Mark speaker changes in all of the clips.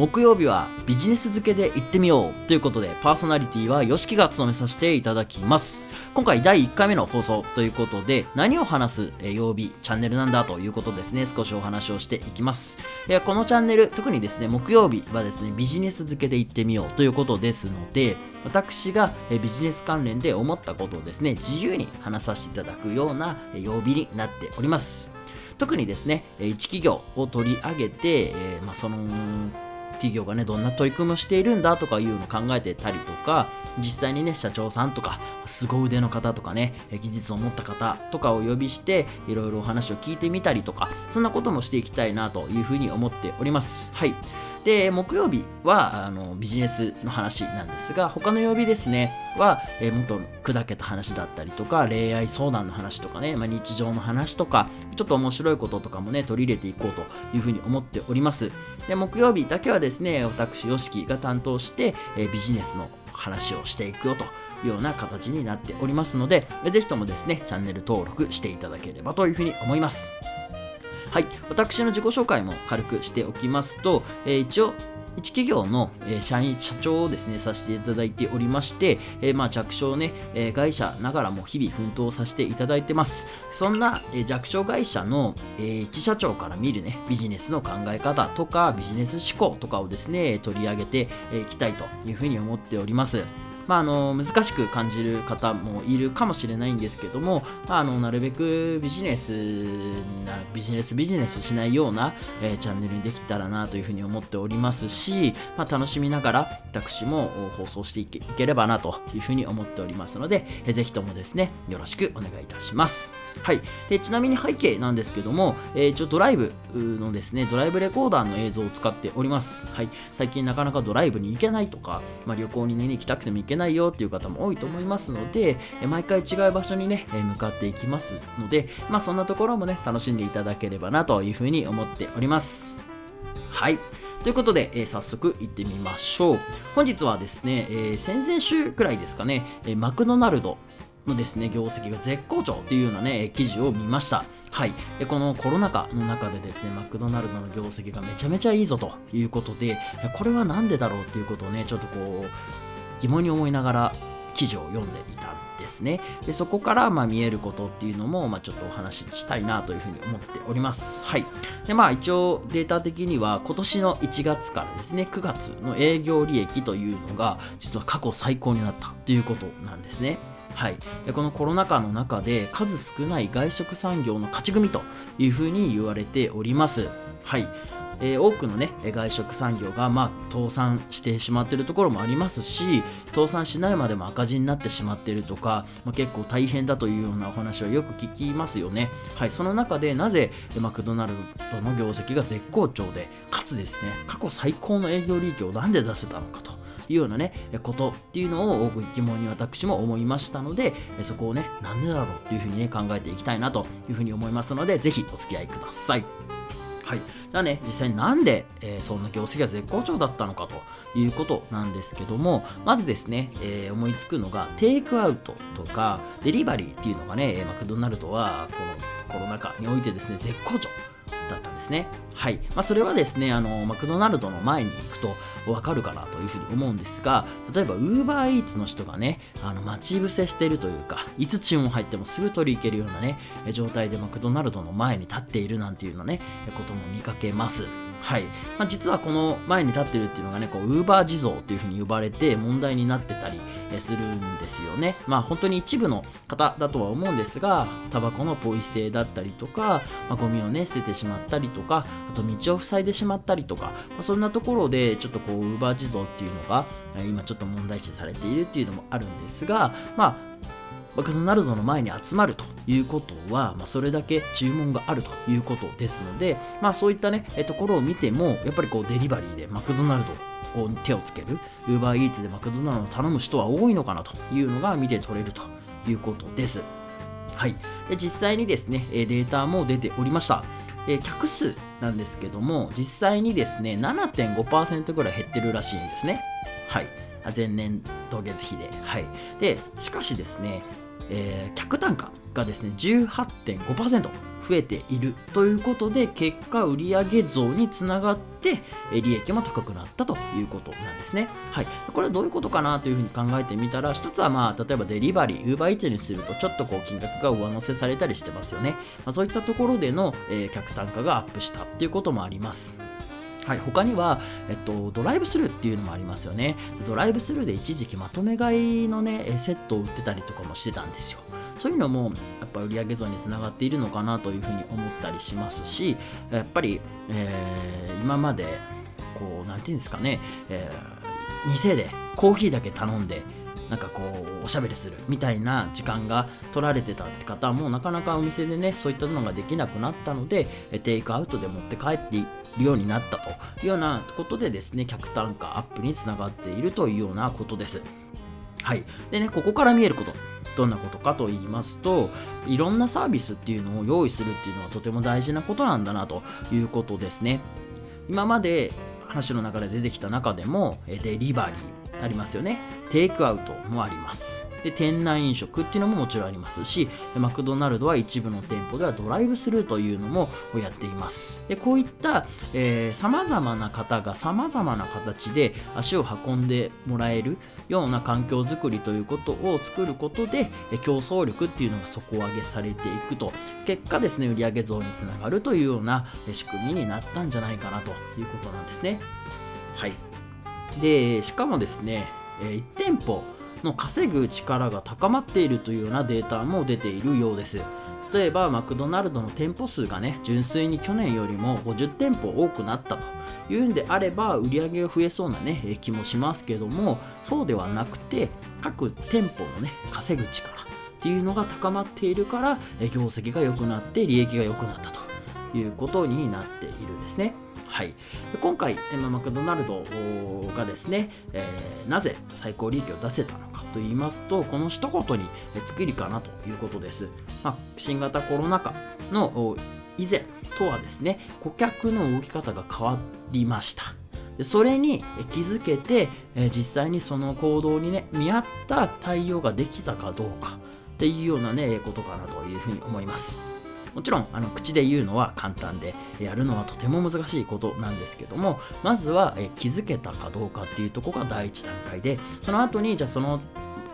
Speaker 1: 木曜日はビジネス付けで行ってみようということでパーソナリティは YOSHIKI が務めさせていただきます。今回第1回目の放送ということで何を話す曜日チャンネルなんだということですね。少しお話をしていきます。このチャンネル特にですね木曜日はですねビジネス付けで行ってみようということですので私がビジネス関連で思ったことをですね自由に話させていただくような曜日になっております。特にですね一企業を取り上げて、まあ、その企業がねどんな取り組みをしているんだとかいうのを考えてたりとか実際にね社長さんとか凄腕の方とかね技術を持った方とかを呼びしていろいろお話を聞いてみたりとかそんなこともしていきたいなというふうに思っております。はい。で、木曜日はあのビジネスの話なんですが、他の曜日ですね、は、えー、もっと砕けた話だったりとか、恋愛相談の話とかね、まあ、日常の話とか、ちょっと面白いこととかもね、取り入れていこうというふうに思っております。で、木曜日だけはですね、私、YOSHIKI が担当して、えー、ビジネスの話をしていくよというような形になっておりますので、ぜひともですね、チャンネル登録していただければというふうに思います。はい、私の自己紹介も軽くしておきますと、えー、一応一企業の、え、社員、社長をですね、させていただいておりまして、え、まあ弱小ね、え、会社ながらも日々奮闘させていただいてます。そんな、え、弱小会社の、えー、一社長から見るね、ビジネスの考え方とか、ビジネス思考とかをですね、取り上げていきたいというふうに思っております。まあ、あの難しく感じる方もいるかもしれないんですけども、まあ、あのなるべくビジネスなビジネスビジネスしないような、えー、チャンネルにできたらなというふうに思っておりますし、まあ、楽しみながら私も放送していければなというふうに思っておりますので、えー、ぜひともですねよろしくお願いいたします。はい、でちなみに背景なんですけども、えー、一応ドライブのですね、ドライブレコーダーの映像を使っております。はい、最近なかなかドライブに行けないとか、まあ、旅行に、ね、行きたくても行けないよっていう方も多いと思いますので、え毎回違う場所にね、え向かっていきますので、まあ、そんなところもね、楽しんでいただければなというふうに思っております。はい。ということで、えー、早速行ってみましょう。本日はですね、えー、先々週くらいですかね、えー、マクドナルドのですね、業績が絶好調っていうようなね、記事を見ました。はい。で、このコロナ禍の中でですね、マクドナルドの業績がめちゃめちゃいいぞということで、これは何でだろうっていうことをね、ちょっとこう、疑問に思いながら記事を読んでいたんですね。で、そこからま見えることっていうのも、まあ、ちょっとお話ししたいなというふうに思っております。はい。で、まあ一応データ的には今年の1月からですね、9月の営業利益というのが実は過去最高になったということなんですね。はい、でこのコロナ禍の中で数少ない外食産業の勝ち組というふうに言われております。はいえー、多くのね外食産業が、まあ、倒産してしまっているところもありますし倒産しないまでも赤字になってしまっているとか、まあ、結構大変だというようなお話はよく聞きますよね。はい、その中でなぜマクドナルドの業績が絶好調でかつですね過去最高の営業利益をなんで出せたのかと。いうようなね、ことっていうのを疑問に私も思いましたので、そこをね、なんでだろうっていうふうにね、考えていきたいなというふうに思いますので、ぜひお付き合いください。はい。じゃあね、実際になんで、えー、そんな業績が絶好調だったのかということなんですけども、まずですね、えー、思いつくのが、テイクアウトとか、デリバリーっていうのがね、マクドナルドは、このコロナ禍においてですね、絶好調だったんですね。はい。まあ、それはですね、あの、マクドナルドの前に行くとわかるかなというふうに思うんですが、例えばウーバーイーツの人がね、あの、待ち伏せしてるというか、いつ注文入ってもすぐ取り行けるようなね、状態でマクドナルドの前に立っているなんていうのね、ことも見かけます。はい。まあ、実はこの前に立ってるっていうのがね、こう、ウーバー地蔵というふうに呼ばれて問題になってたりするんですよね。まあ、本当に一部の方だとは思うんですが、タバコのポイ捨てだったりとか、まあ、ゴミをね、捨ててしまったりとか、あと道を塞いでしまったりとか、まあ、そんなところで、ちょっとこう、ウーバー地蔵っていうのが、今ちょっと問題視されているっていうのもあるんですが、まあ、マクドナルドの前に集まるということは、まあ、それだけ注文があるということですので、まあ、そういったね、えところを見ても、やっぱりこうデリバリーでマクドナルドを手をつける、UberEats でマクドナルドを頼む人は多いのかなというのが見て取れるということです。はい。で実際にですね、データも出ておりました。客数なんですけども、実際にですね、7.5%ぐらい減ってるらしいんですね。はい。前年同月比で。はい。で、しかしですね、えー、客単価がですね、18.5%増えているということで結果売上増につながって利益も高くなったということなんですね。はい、これはどういうことかなというふうに考えてみたら一つはまあ例えばデリバリー UberEats にするとちょっとこう金額が上乗せされたりしてますよね。まあ、そういったところでの、えー、客単価がアップしたっていうこともあります。はい、他には、えっと、ドライブスルーっていうのもありますよね。ドライブスルーで一時期まとめ買いのね、セットを売ってたりとかもしてたんですよ。そういうのもやっぱ売上増につながっているのかなというふうに思ったりしますし、やっぱり、えー、今まで、こう、なんていうんですかね、えー、店でコーヒーだけ頼んで、なんかこうおしゃべりするみたいな時間が取られてたって方はもうなかなかお店でねそういったのができなくなったのでテイクアウトで持って帰っているようになったというようなことでですね客単価アップにつながっているというようなことです。はい。でねここから見えることどんなことかと言いますといろんなサービスっていうのを用意するっていうのはとても大事なことなんだなということですね。今まで話の中で出てきた中でもデリバリー。ありますよね。テイクアウトもあります。で店内飲食っていうのももちろんありますしマクドナルドは一部の店舗ではドライブスルーというのもやっています。でこういったさまざまな方がさまざまな形で足を運んでもらえるような環境づくりということを作ることで競争力っていうのが底上げされていくと。結果ですね売上増につながるというような仕組みになったんじゃないかなということなんですね。はい。でしかもですね1店舗の稼ぐ力が高まっているというようなデータも出ているようです。例えばマクドナルドの店舗数がね純粋に去年よりも50店舗多くなったというんであれば売り上げが増えそうなね気もしますけどもそうではなくて各店舗のね稼ぐ力っていうのが高まっているから業績が良くなって利益が良くなったということになっているんですね。はい、で今回、マクドナルドがですね、えー、なぜ最高利益を出せたのかと言いますとこの一言に尽きるかなということです、まあ、新型コロナ禍の以前とはですね顧客の動き方が変わりました。それに気づけて実際にその行動にね見合った対応ができたかどうかっていうようなねことかなというふうに思います。もちろんあの口で言うのは簡単でやるのはとても難しいことなんですけどもまずは気づけたかどうかっていうとこが第一段階でその後にじゃあその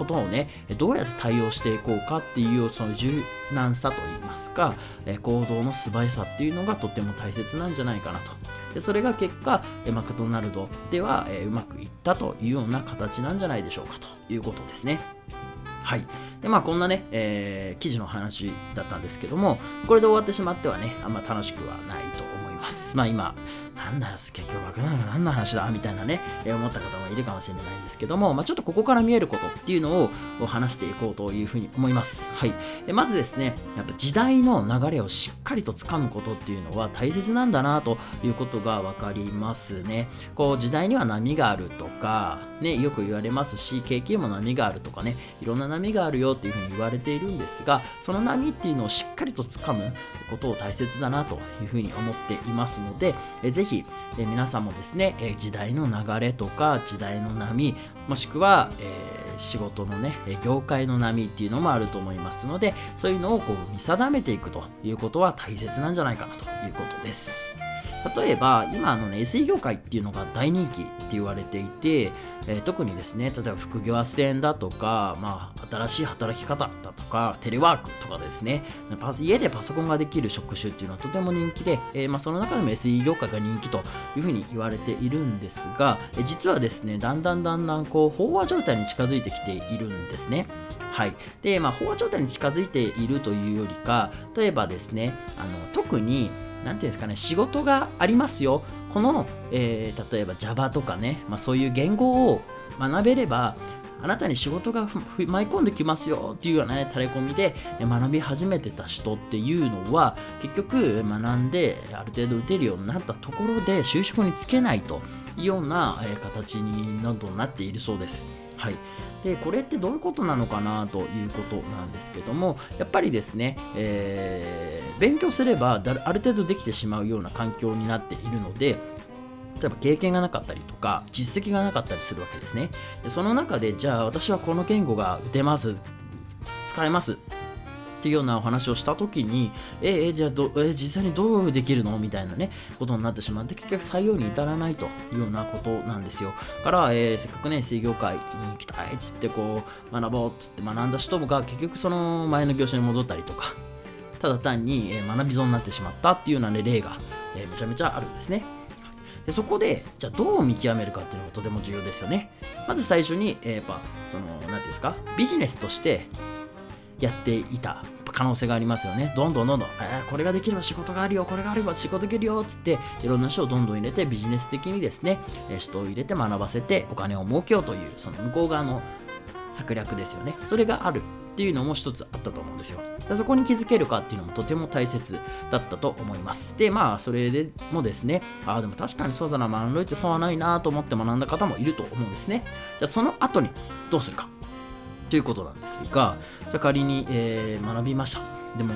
Speaker 1: ことをねどうやって対応していこうかっていうその柔軟さといいますか行動の素早さっていうのがとても大切なんじゃないかなと。でそれが結果マクドナルドではうまくいったというような形なんじゃないでしょうかということですね。はい。でまあこんなね、えー、記事の話だったんですけどもこれで終わってしまってはねあんま楽しくはないと思います。まあ今なんだよ結局僕なんか何の話だみたいなね、えー、思った方もいるかもしれないんですけども、まあ、ちょっとここから見えることっていうのを話していこうというふうに思います。はい。えまずですねやっぱ時代の流れをしっかりと掴むことっていうのは大切なんだなということが分かりますね。こう時代には波があるとかねよく言われますし景気も波があるとかねいろんな波があるよっていうふうに言われているんですがその波っていうのをしっかりと掴むことを大切だなというふうに思っています。のでえぜひえ皆さんもですねえ時代の流れとか時代の波もしくは、えー、仕事のね業界の波っていうのもあると思いますのでそういうのをこう見定めていくということは大切なんじゃないかなということです。例えば今あの、ね、SE 業界っていうのが大人気って言われていて、えー、特にですね例えば副業斡旋だとか、まあ、新しい働き方だとかテレワークとかですね家でパソコンができる職種っていうのはとても人気で、えー、まあ、その中でも SE 業界が人気というふうに言われているんですが、え実はですねだんだんだんだんこう飽和状態に近づいてきているんですね。はい。で、まあ、飽和状態に近づいているというよりか、例えばですね、あの特に何て言うんですかね、仕事がありますよ。この、えー、例えば Java とかね、まあ、そういう言語を学べれば、あなたに仕事が舞い込んできますよっていうようなね、垂れ込みで学び始めてた人っていうのは、結局学んである程度打てるようになったところで就職に就けないというような形にどんどなっているそうです。はい。でこれってどういうことなのかなということなんですけどもやっぱりですね、えー、勉強すればある程度できてしまうような環境になっているので例えば経験がなかったりとか実績がなかったりするわけですねでその中でじゃあ私はこの言語が打てます使えますっていうようなお話をした時に、えー、じゃあど、えー、実際にどうできるの？みたいなね、ことになってしまって、結局採用に至らないというようなことなんですよ。から、えー、せっかくね、水業界に行きたいっつってこう、学ぼうっつって学んだ人が結局その前の業種に戻ったりとか、ただ単に、え学び損になってしまったっていうような、ね、例が、えめちゃめちゃあるんですね。でそこで、じゃあどう見極めるかっていうのがとても重要ですよね。まず最初に、えー、やっぱ、その、なんていうんですか、ビジネスとしてやっていた可能性がありますよね。どんどんどんどん、えー、これができれば仕事があるよ、これがあれば仕事できるよ、つって、いろんな人をどんどん入れて、ビジネス的にですね、人を入れて学ばせて、お金を儲けようという、その向こう側の策略ですよね。それがあるっていうのも一つあったと思うんですよ。そこに気づけるかっていうのもとても大切だったと思います。で、まあ、それでもですね、ああ、でも確かにそうだな、学んどいて損はないなと思って学んだ方もいると思うんですね。じゃあ、その後にどうするかということなんですが、じゃあ仮に、えー、学びました。でも、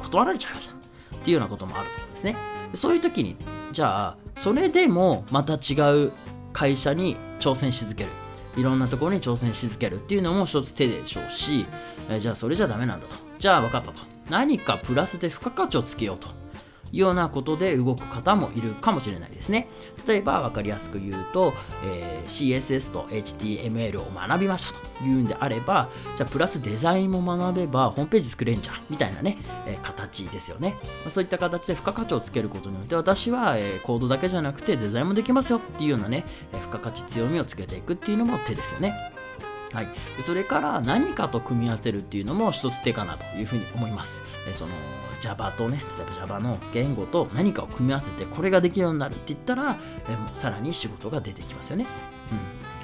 Speaker 1: 断られちゃいました。っていうようなこともあると思うんですね。そういう時に、じゃあ、それでもまた違う会社に挑戦し続ける。いろんなところに挑戦し続けるっていうのも一つ手でしょうし、えー、じゃあそれじゃダメなんだと。じゃあ分かったと。何かプラスで付加価値をつけようと。ようなことで動く方もいるかもしれないですね。例えば分かりやすく言うと、えー、CSS と HTML を学びましたというんであれば、じゃあプラスデザインも学べばホームページ作れんじゃんみたいなね、えー、形ですよね。そういった形で付加価値をつけることによって私は、えー、コードだけじゃなくてデザインもできますよっていうようなね、付加価値強みをつけていくっていうのも手ですよね。はい、それから何かと組み合わせるっていうのも一つ手かなというふうに思います。えその Java とね、例えば Java の言語と何かを組み合わせてこれができるようになるって言ったら、えさらに仕事が出てきますよね。うん。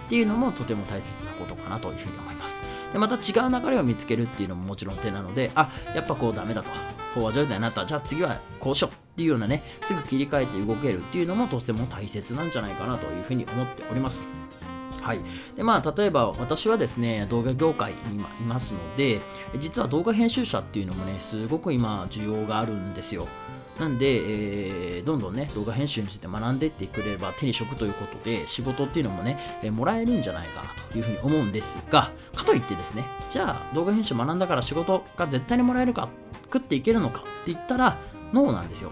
Speaker 1: っていうのもとても大切なことかなというふうに思います。でまた違う流れを見つけるっていうのももちろん手なので、あ、やっぱこうダメだと。飽和状態になった、じゃあ次はこうしようっていうようなね、すぐ切り替えて動けるっていうのもとても大切なんじゃないかなというふうに思っております。はい。で、まあ、例えば私はですね、動画業界にいますので、実は動画編集者っていうのもね、すごく今、需要があるんですよ。なんで、えー、どんどんね、動画編集について学んでいってくれれば手に職ということで、仕事っていうのもね、えー、もらえるんじゃないかなというふうに思うんですが、かといってですね、じゃあ動画編集学んだから仕事が絶対にもらえるか、食っていけるのかって言ったら、ノーなんですよ。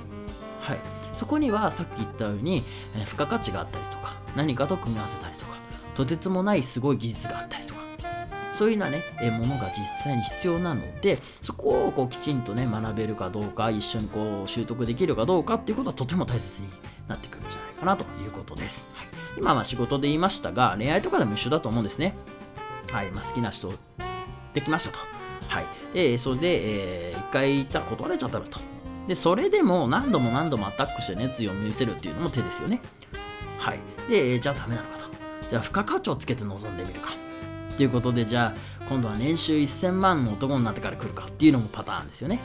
Speaker 1: はい。そこにはさっき言ったように、えー、付加価値があったりとか、何かと組み合わせたりとか、とてつもないすごい技術があったりとかそういうようなね、えものが実際に必要なので、そこをこうきちんとね、学べるかどうか、一緒にこう習得できるかどうかっていうことはとても大切になってくるんじゃないかなということです。はい、今は仕事で言いましたが、恋愛とかでも一緒だと思うんですね。はい、まあ、好きな人できましたと。はい。で、それで、えー、一回言ったら断れちゃったらと。で、それでも何度も何度もアタックして熱意を見せるっていうのも手ですよね。はい。で、じゃあダメなのかと。じゃあ付加価値をつけて臨んでみるか。っていうことでじゃあ今度は年収1000万の男になってから来るかっていうのもパターンですよね。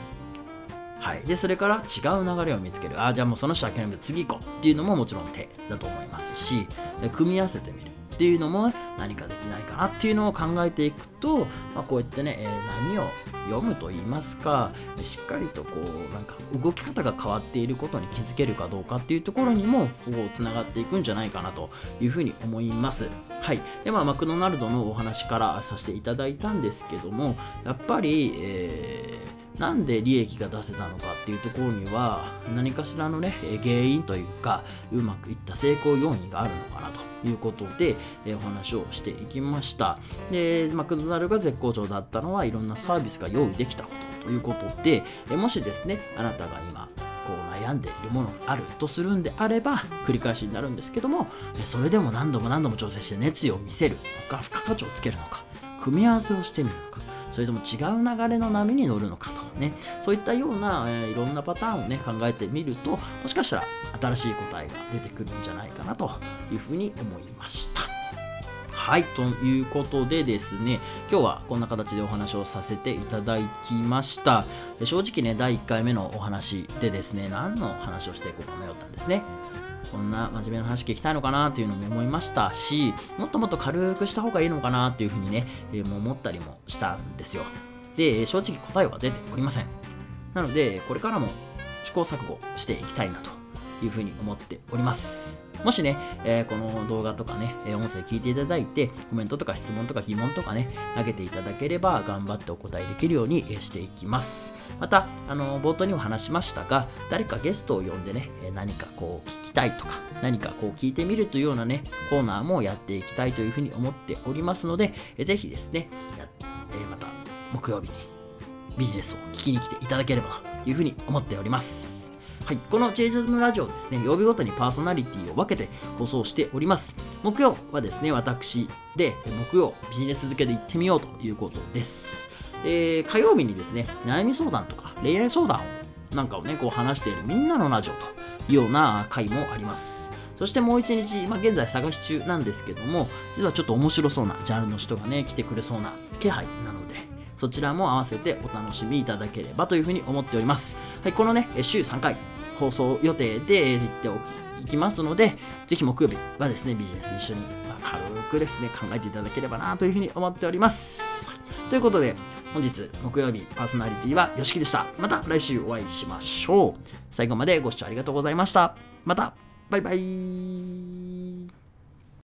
Speaker 1: はい。でそれから違う流れを見つける。あじゃあもうその人諦めて次行こうっていうのももちろん手だと思いますし組み合わせてみる。っていうのも何かできないかなっていうのを考えていくと、まあ、こうやってね、えー、波を読むと言いますかしっかりとこうなんか動き方が変わっていることに気づけるかどうかっていうところにもつながっていくんじゃないかなというふうに思います。はい。でまあマクドナルドのお話からさせていただいたんですけどもやっぱり、えーなんで利益が出せたのかっていうところには何かしらのね原因というかうまくいった成功要因があるのかなということで、えお話をしていきました。でマクドナルドが絶好調だったのはいろんなサービスが用意できたことということで、えもしですねあなたが今こう悩んでいるものがあるとするんであれば繰り返しになるんですけどもそれでも何度も何度も挑戦して熱意を見せるのか付加価値をつけるのか組み合わせをしてみるのかそれとも違う流れの波に乗るのかとねそういったような、えー、いろんなパターンをね考えてみるともしかしたら新しい答えが出てくるんじゃないかなというふうに思いました。はい、ということでですね、今日はこんな形でお話をさせていただきました。正直ね、第1回目のお話でですね、何の話をしていこうか迷ったんですね。こんな真面目な話聞きたいのかなというのも思いましたし、もっともっと軽くした方がいいのかなというふうにね、えー、思ったりもしたんですよ。で、正直答えは出ておりません。なので、これからも試行錯誤していきたいなというふうに思っております。もしね、えー、この動画とかね、音声聞いていただいて、コメントとか質問とか疑問とかね、投げていただければ頑張ってお答えできるようにしていきます。また、あの冒頭にも話しましたが、誰かゲストを呼んでね、何かこう聞きたいとか、何かこう聞いてみるというようなね、コーナーもやっていきたいというふうに思っておりますので、ぜひですね、えまた木曜日にビジネスを聞きに来ていただければというふうに思っております。はい、この j ジズムラジオですね、曜日ごとにパーソナリティを分けて放送しております。木曜はですね、私で、木曜ビジネス付けで行ってみようということです。で、火曜日にですね、悩み相談とか恋愛相談をなんかをね、こう話しているみんなのラジオというような回もあります。そしてもう一日、まあ、現在探し中なんですけども、実はちょっと面白そうなジャンルの人がね、来てくれそうな気配な、そちらも合わせてお楽しみいただければというふうに思っております。はい、このね、週3回、放送予定で行っておきいきますので、ぜひ木曜日はですね、ビジネス一緒に、ま軽くですね、考えていただければなというふうに思っております。ということで、本日木曜日パーソナリティは YOSHIKI でした。また来週お会いしましょう。最後までご視聴ありがとうございました。また、バイバイ。